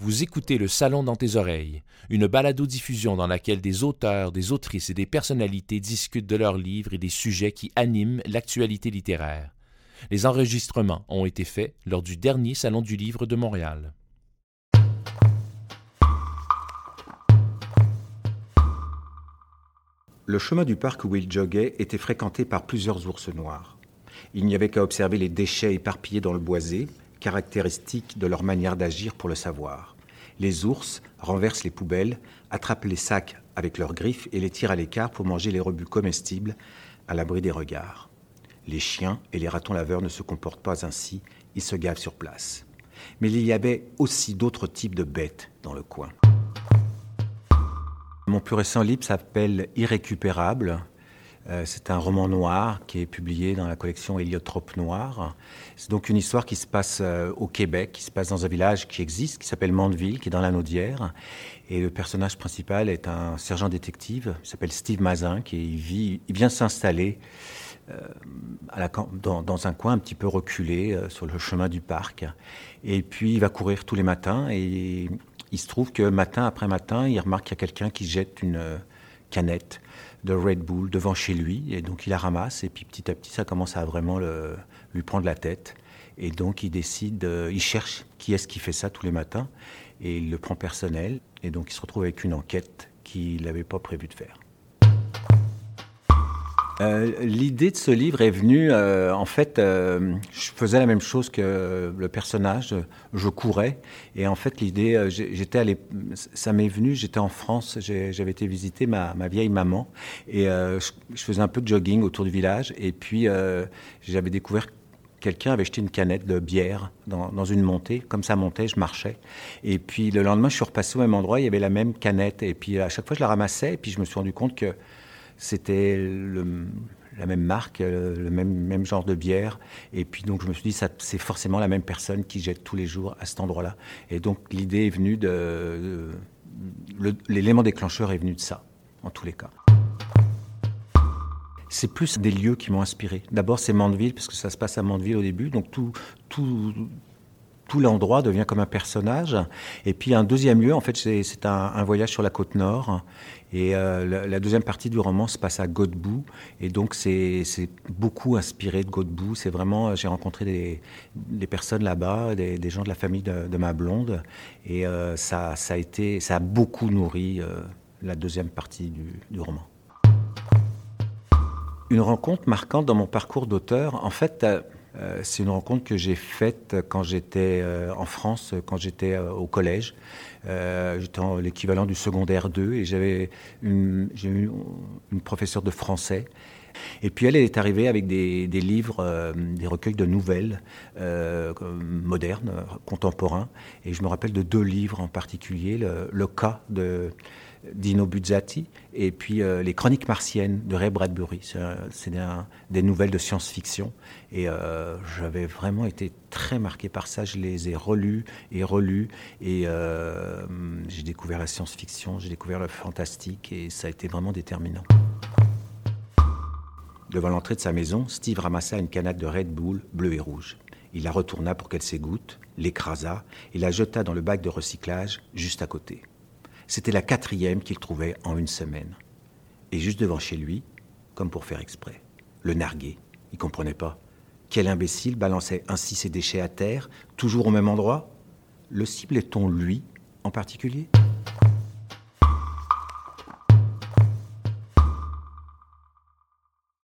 Vous écoutez Le Salon dans tes oreilles, une balado-diffusion dans laquelle des auteurs, des autrices et des personnalités discutent de leurs livres et des sujets qui animent l'actualité littéraire. Les enregistrements ont été faits lors du dernier Salon du Livre de Montréal. Le chemin du parc où il joguait était fréquenté par plusieurs ours noirs. Il n'y avait qu'à observer les déchets éparpillés dans le boisé, caractéristique de leur manière d'agir pour le savoir. Les ours renversent les poubelles, attrapent les sacs avec leurs griffes et les tirent à l'écart pour manger les rebuts comestibles à l'abri des regards. Les chiens et les ratons laveurs ne se comportent pas ainsi, ils se gavent sur place. Mais il y avait aussi d'autres types de bêtes dans le coin. Mon plus récent livre s'appelle Irrécupérable. Euh, c'est un roman noir qui est publié dans la collection Héliotrope Noir. C'est donc une histoire qui se passe euh, au Québec, qui se passe dans un village qui existe, qui s'appelle Mandeville, qui est dans la Naudière. Et le personnage principal est un sergent détective, il s'appelle Steve Mazin, qui vit, il vient s'installer euh, dans, dans, un coin un petit peu reculé sur le chemin du parc. Et puis il va courir tous les matins et il se trouve que matin après matin, il remarque qu'il y a quelqu'un qui jette une canette de Red Bull devant chez lui. Et donc il la ramasse. Et puis petit à petit, ça commence à vraiment lui prendre la tête. Et donc il décide, il cherche qui est-ce qui fait ça tous les matins. Et il le prend personnel. Et donc il se retrouve avec une enquête qu'il n'avait pas prévu de faire. Euh, l'idée de ce livre est venue, euh, en fait, euh, je faisais la même chose que le personnage, je courais, et en fait l'idée, j'étais allé, ça m'est venu, j'étais en France, j'avais été visiter ma, vieille maman, et je, faisais un peu de jogging autour du village, et puis j'avais découvert quelqu'un avait jeté une canette de bière dans, dans, une montée. Comme ça montait, je marchais. Et puis le lendemain, je suis repassé au même endroit, il y avait la même canette. Et puis à chaque fois, je la ramassais. Et puis je me suis rendu compte que c'était la même marque, euh, le même, même genre de bière. Et puis donc je me suis dit, c'est forcément la même personne qui jette tous les jours à cet endroit-là. Et donc l'idée est venue de... L'élément déclencheur est venu de ça, en tous les cas. C'est plus des lieux qui m'ont inspiré. D'abord, c'est Mandeville, parce que ça se passe à Mandeville au début. Donc tout, tout, tout l'endroit devient comme un personnage. Et puis un deuxième lieu, en fait, c'est un, voyage sur la côte nord. Et euh, la, deuxième partie du roman se passe à Godbout. Et donc c'est beaucoup inspiré de Godbout. C'est vraiment, j'ai rencontré des, personnes là-bas, des, gens de la famille de, ma blonde. Et euh, ça, a été, ça a beaucoup nourri euh, la deuxième partie du, roman. Une rencontre marquante dans mon parcours d'auteur, en fait, euh, c'est une rencontre que j'ai faite quand j'étais euh, en France, quand j'étais euh, au collège. j'étais l'équivalent du secondaire 2 et j'avais une, j'ai eu une professeure de français. Et puis elle, est arrivée avec des, livres, des recueils de nouvelles modernes, contemporains. Et je me rappelle de deux livres en particulier, le, cas de Dino Buzzati, et puis euh, Les Chroniques martiennes de Ray Bradbury. C'est des nouvelles de science-fiction. Et euh, j'avais vraiment été très marqué par ça. Je les ai relus et relus. Et euh, j'ai découvert la science-fiction, j'ai découvert le fantastique, et ça a été vraiment déterminant. Devant l'entrée de sa maison, Steve ramassa une canette de Red Bull bleu et rouge. Il la retourna pour qu'elle s'égoutte, l'écrasa et la jeta dans le bac de recyclage juste à côté. C'était la quatrième qu'il trouvait en une semaine. Et juste devant chez lui, comme pour faire exprès, le narguer. Il comprenait pas. Quel imbécile balançait ainsi ses déchets à terre, toujours au même endroit? Le ciblait-on lui en particulier?